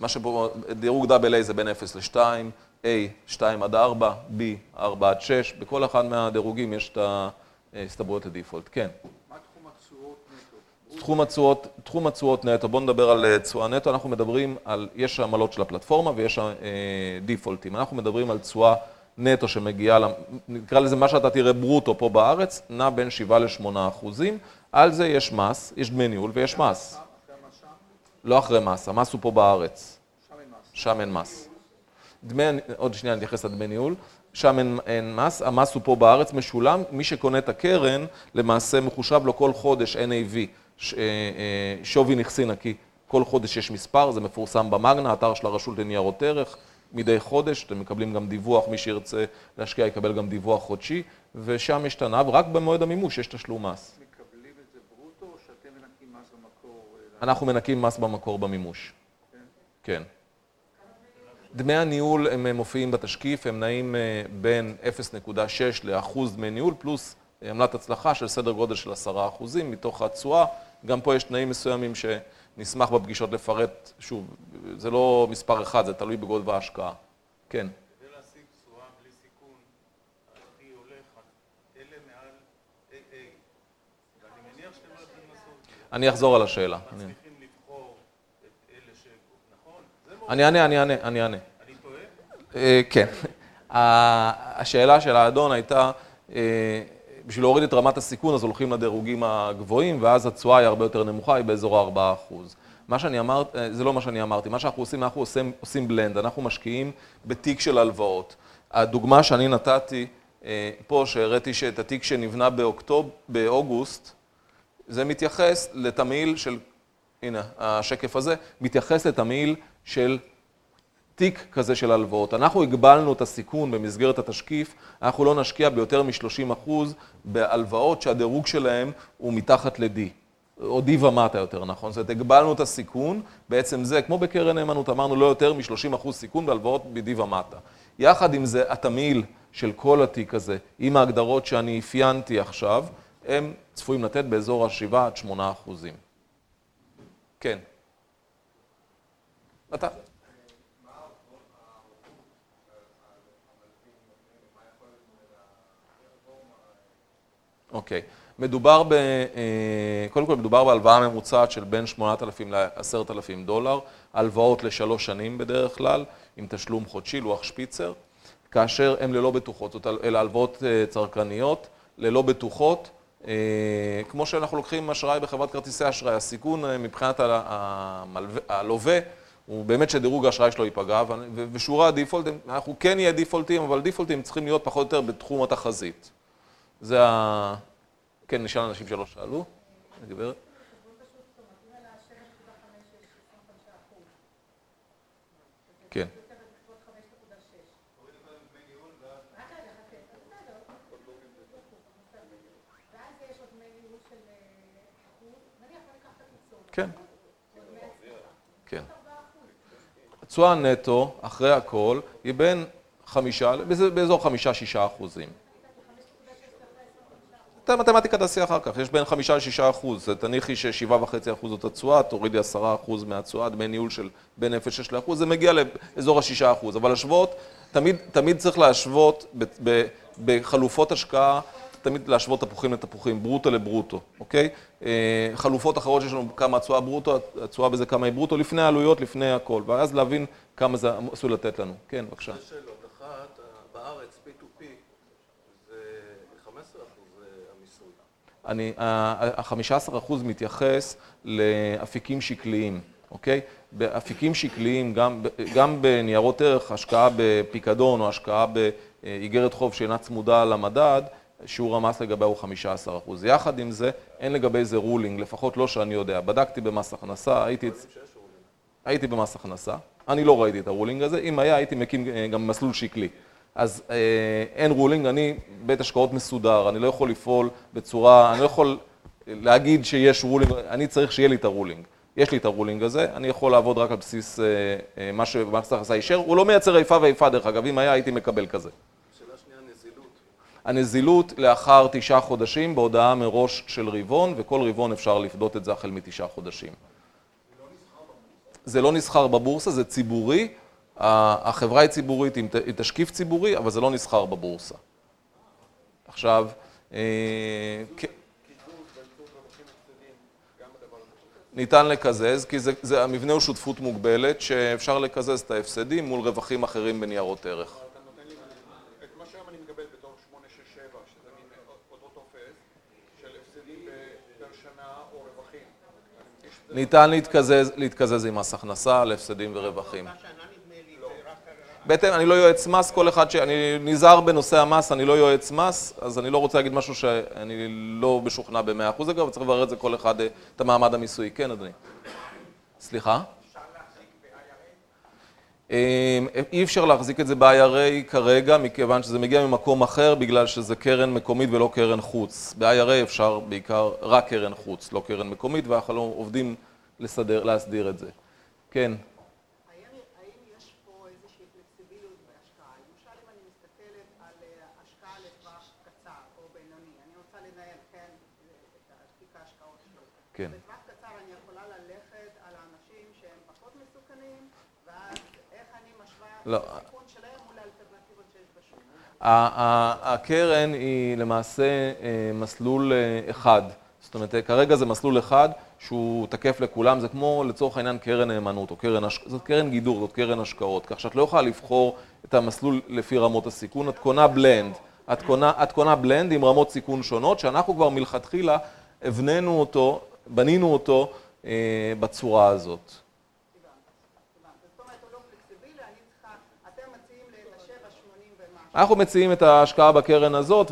מה שפה, דירוג AA זה בין 0 ל-2, A 2 עד 4, B 4 עד 6, בכל אחד מהדירוגים יש את ההסתברויות לדיפולט, כן. מה תחום התשואות נטו? תחום התשואות, תחום התשואות נטו, בואו נדבר על אה, תשואה נטו, אנחנו מדברים על, יש עמלות של הפלטפורמה ויש אה, דיפולטים, אנחנו מדברים על תשואה נטו שמגיעה, נקרא לזה מה שאתה תראה ברוטו פה בארץ, נע בין 7 ל-8 אחוזים, על זה יש מס, יש דמי ניהול ויש מס. לא אחרי מס, המס הוא פה בארץ, שם אין מס. דמי, עוד שנייה אני אתייחס לדמי ניהול, שם אין, אין מס, המס הוא פה בארץ משולם, מי שקונה את הקרן למעשה מחושב לו כל חודש NAV, ש, אה, אה, שווי נכסי נקי, כל חודש יש מספר, זה מפורסם במאגנה, אתר של הרשות לניירות ערך, מדי חודש, אתם מקבלים גם דיווח, מי שירצה להשקיע יקבל גם דיווח חודשי, ושם יש הנאה, ורק במועד המימוש יש תשלום מס. מקבלים את זה ברוטו או שאתם מנקים מס במקור? אה, אנחנו מנקים מס במקור במימוש. כן. דמי הניהול הם מופיעים בתשקיף, הם נעים אה, בין 0.6 לאחוז דמי ניהול, פלוס עמלת הצלחה של סדר גודל של 10 אחוזים מתוך התשואה. גם פה יש תנאים מסוימים שנשמח בפגישות לפרט, שוב, זה לא מספר אחד, זה תלוי בגודל ההשקעה. כן. כדי להשיג תשואה בלי סיכון, הכי הולך, אלה מעל AA. ואני מניח שאתם לא יכולים לעשות את זה. אני אחזור על השאלה. אני- מצליחים לבחור את אלה ש... נכון? אני אענה, אני אענה, אני אענה. אני טועה? אה, כן. השאלה של האדון הייתה, אה, בשביל להוריד את רמת הסיכון, אז הולכים לדירוגים הגבוהים, ואז התשואה היא הרבה יותר נמוכה, היא באזור ה-4%. מה שאני אמרתי, זה לא מה שאני אמרתי, מה שאנחנו עושים, אנחנו עושים, עושים בלנד, אנחנו משקיעים בתיק של הלוואות. הדוגמה שאני נתתי אה, פה, שהראיתי שאת התיק שנבנה באוקטוב, באוגוסט, זה מתייחס לתמהיל של, הנה, השקף הזה, מתייחס לתמהיל של תיק כזה של הלוואות. אנחנו הגבלנו את הסיכון במסגרת התשקיף, אנחנו לא נשקיע ביותר מ-30% בהלוואות שהדירוג שלהם הוא מתחת ל-D, או D ומטה יותר נכון. זאת אומרת, הגבלנו את הסיכון, בעצם זה, כמו בקרן נאמנות, אמרנו לא יותר מ-30% סיכון בהלוואות ב-D ומטה. יחד עם זה, התמהיל של כל התיק הזה, עם ההגדרות שאני אפיינתי עכשיו, הם צפויים לתת באזור ה-7 עד 8 אחוזים. כן. אתה. אוקיי. מדובר ב... אה, קודם כל מדובר בהלוואה ממוצעת של בין 8,000 ל-10,000 דולר, הלוואות לשלוש שנים בדרך כלל, עם תשלום חודשי, לוח שפיצר, כאשר הן ללא בטוחות, אלה הלוואות אה, צרכניות, ללא בטוחות, כמו שאנחנו לוקחים אשראי בחברת כרטיסי אשראי, הסיכון אה, מבחינת הלווה הוא באמת שדירוג האשראי שלו ייפגע, ושיעורי הדיפולט, הם- אנחנו כן נהיה דיפולטים, אבל דיפולטים צריכים להיות פחות או יותר בתחום התחזית. זה ה... כן, נשאל אנשים שלא שאלו. גברת? כן. כן. כן. התשואה נטו, אחרי הכל, היא בין חמישה, באזור- חמישה-שישה אחוזים. את המתמטיקה תעשי אחר כך, יש בין חמישה לשישה אחוז, תניחי ששבעה וחצי אחוז זאת התשואה, תורידי עשרה אחוז מהתשואה, דמי ניהול של בין 0.6 לאחוז, זה מגיע לאזור השישה אחוז, אבל להשוות, תמיד, תמיד צריך להשוות בחלופות השקעה, תמיד להשוות תפוחים לתפוחים, ברוטו לברוטו, אוקיי? אה, חלופות אחרות שיש לנו כמה התשואה ברוטו, התשואה בזה כמה היא ברוטו, לפני העלויות, לפני הכל, ואז להבין כמה זה עשוי לתת לנו. כן, בבקשה. שתי שאלות. אחת, בארץ P2P זה 15 אחוז המיסוי. אני, ה-15% מתייחס לאפיקים שקליים, אוקיי? באפיקים שקליים, גם, גם בניירות ערך, השקעה בפיקדון או השקעה באיגרת חוב שאינה צמודה למדד, שיעור המס לגביה הוא 15%. יחד עם זה, אין לגבי זה ruling, לפחות לא שאני יודע. בדקתי במס הכנסה, הייתי, הייתי במס הכנסה, אני לא ראיתי את ה ruling הזה, אם היה הייתי מקים אה, גם מסלול שקלי. אז אה, אין ruling, אני בית השקעות מסודר, אני לא יכול לפעול בצורה, אני לא יכול להגיד שיש ruling, אני צריך שיהיה לי את ה ruling. יש לי את ה ruling הזה, אני יכול לעבוד רק על בסיס אה, אה, מה שמס הכנסה אישר, הוא לא מייצר איפה ואיפה דרך אגב, אם היה הייתי מקבל כזה. הנזילות לאחר תשעה חודשים בהודעה מראש של רבעון, וכל רבעון אפשר לפדות את זה החל מתשעה חודשים. זה לא נסחר בבורסה, זה ציבורי, החברה היא ציבורית, היא תשקיף ציבורי, אבל זה לא נסחר בבורסה. עכשיו, אה, ניתן לקזז, כי זה, זה, המבנה הוא שותפות מוגבלת, שאפשר לקזז את ההפסדים מול רווחים אחרים בניירות ערך. אתה נותן לי את מה שהיום אני מקבל בתור 867, שזה מין אותו תופס, של הפסדים ב- פר שנה או רווחים. אני מבין שזה ניתן להתקזז, להתקזז עם מס הכנסה על הפסדים ורווחים. בהתאם, אני לא יועץ מס, כל אחד ש... אני נזהר בנושא המס, אני לא יועץ מס, אז אני לא רוצה להגיד משהו שאני לא משוכנע במאה אחוז אגב, צריך לברר את זה כל אחד, אה, את המעמד המיסויי. כן, אדוני. סליחה? אה, אי אפשר להחזיק את זה ב-IRA כרגע, מכיוון שזה מגיע ממקום אחר, בגלל שזה קרן מקומית ולא קרן חוץ. ב-IRA אפשר בעיקר רק קרן חוץ, לא קרן מקומית, ואנחנו עובדים לסדר, להסדיר את זה. כן. האם ה- הקרן היא למעשה אה, מסלול אה, אחד. זאת אומרת, אה, כרגע זה מסלול אחד שהוא תקף לכולם, זה כמו לצורך העניין קרן נאמנות או קרן, הש- זאת קרן גידור, זאת קרן השקעות, כך שאת לא יכולה לבחור את המסלול לפי רמות הסיכון, את קונה בלנד, את קונה, את קונה בלנד עם רמות סיכון שונות, שאנחנו כבר מלכתחילה הבנינו אותו, בנינו אותו אה, בצורה הזאת. הבנת? זאת אומרת, הוא לא פלקסיבילי, אני צריכה, אתם מציעים לי את השבע, שמונים ומשהו. אנחנו מציעים את ההשקעה בקרן הזאת,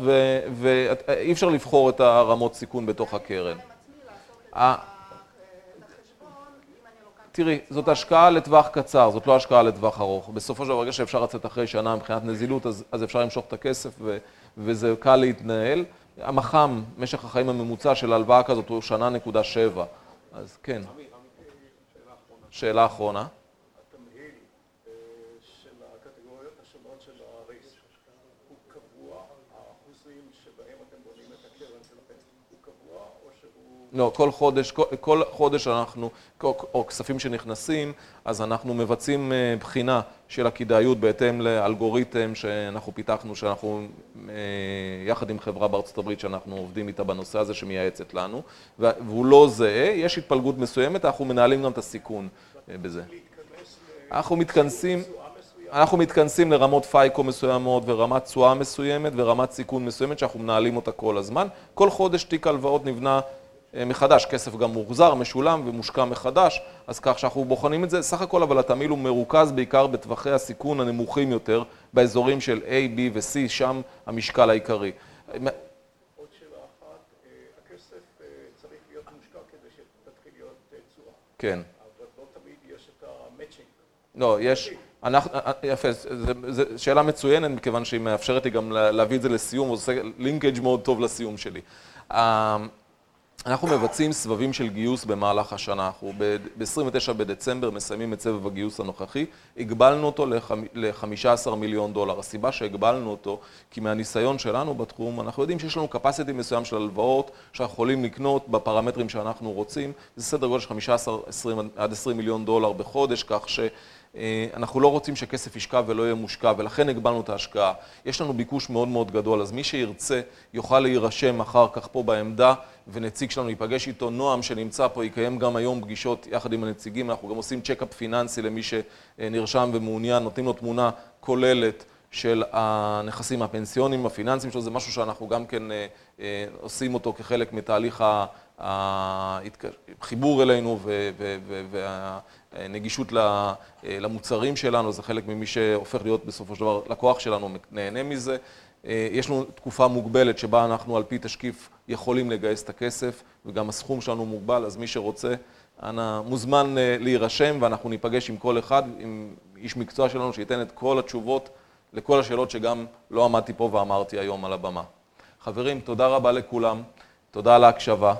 ואי אפשר לבחור את הרמות סיכון בתוך הקרן. תראי, זאת השקעה לטווח קצר, זאת לא השקעה לטווח ארוך. בסופו של דבר, ברגע שאפשר לצאת אחרי שנה מבחינת נזילות, אז, אז אפשר למשוך את הכסף ו, וזה קל להתנהל. המח"מ, משך החיים הממוצע של הלוואה כזאת הוא שנה נקודה שבע. אז כן. שאלה אחרונה. התמהיל אה, של הקטגוריות השונות של הריס הוא קבוע, האחוזים שבהם אתם בונים את הקרן שלכם הוא קבוע או שהוא... לא, כל חודש, כל, כל חודש אנחנו, או, כספים שנכנסים, אז אנחנו מבצעים אה, בחינה של הכדאיות בהתאם לאלגוריתם שאנחנו פיתחנו, שאנחנו, אה, יחד עם חברה בארצות הברית שאנחנו עובדים איתה בנושא הזה, שמייעצת לנו, וה- והוא לא זהה, יש התפלגות מסוימת, אנחנו מנהלים גם את הסיכון אה, בזה. אנחנו מתכנסים, אנחנו מתכנסים לרמות פייקו מסוימות ורמת תשואה מסוימת ורמת סיכון מסוימת שאנחנו מנהלים אותה כל הזמן. כל חודש תיק הלוואות נבנה מחדש, כסף גם מוחזר, משולם ומושקע מחדש, אז כך שאנחנו בוחנים את זה. סך הכל אבל התמהיל הוא מרוכז בעיקר בטווחי הסיכון הנמוכים יותר, באזורים של A, B ו-C, שם המשקל העיקרי. עוד שאלה אחת, אה, הכסף אה, צריך להיות מושקע כדי שתתחיל להיות אה, תשואה, כן. אבל לא תמיד יש את המצ'ינג. לא, יש, אנחנו, אה, יפה, זו שאלה מצוינת, מכיוון שהיא מאפשרת לי גם לה- להביא את זה לסיום, עושה לינקג' מאוד טוב לסיום שלי. אנחנו מבצעים סבבים של גיוס במהלך השנה. אנחנו ב-29 בדצמבר מסיימים את סבב הגיוס הנוכחי, הגבלנו אותו ל-15 מיליון דולר. הסיבה שהגבלנו אותו, כי מהניסיון שלנו בתחום, אנחנו יודעים שיש לנו capacity מסוים של הלוואות, שאנחנו יכולים לקנות בפרמטרים שאנחנו רוצים, זה סדר גודל של 15 20, עד 20 מיליון דולר בחודש, כך ש... אה, אנחנו לא רוצים שכסף ישקע ולא יהיה מושקע, ולכן הגבלנו את ההשקעה. יש לנו ביקוש מאוד מאוד גדול, אז מי שירצה יוכל להירשם אחר כך פה בעמדה, ונציג שלנו ייפגש איתו. נועם שנמצא פה יקיים גם היום פגישות יחד עם הנציגים, אנחנו גם עושים checkup פיננסי למי שנרשם ומעוניין, נותנים לו תמונה כוללת של הנכסים הפנסיונים, הפיננסיים שלו, זה משהו שאנחנו גם כן אה, אה, עושים אותו כחלק מתהליך החיבור אלינו והנגישות ל- למוצרים שלנו, זה חלק ממי שהופך להיות בסופו של דבר לקוח שלנו, נהנה מזה. אה, יש לנו תקופה מוגבלת שבה אנחנו על פי תשקיף יכולים לגייס את הכסף, וגם הסכום שלנו מוגבל, אז מי שרוצה אנא מוזמן אה, להירשם ואנחנו ניפגש עם כל אחד, עם איש מקצוע שלנו שייתן את כל התשובות לכל השאלות שגם לא עמדתי פה ואמרתי היום על הבמה. חברים, תודה רבה לכולם, תודה על ההקשבה.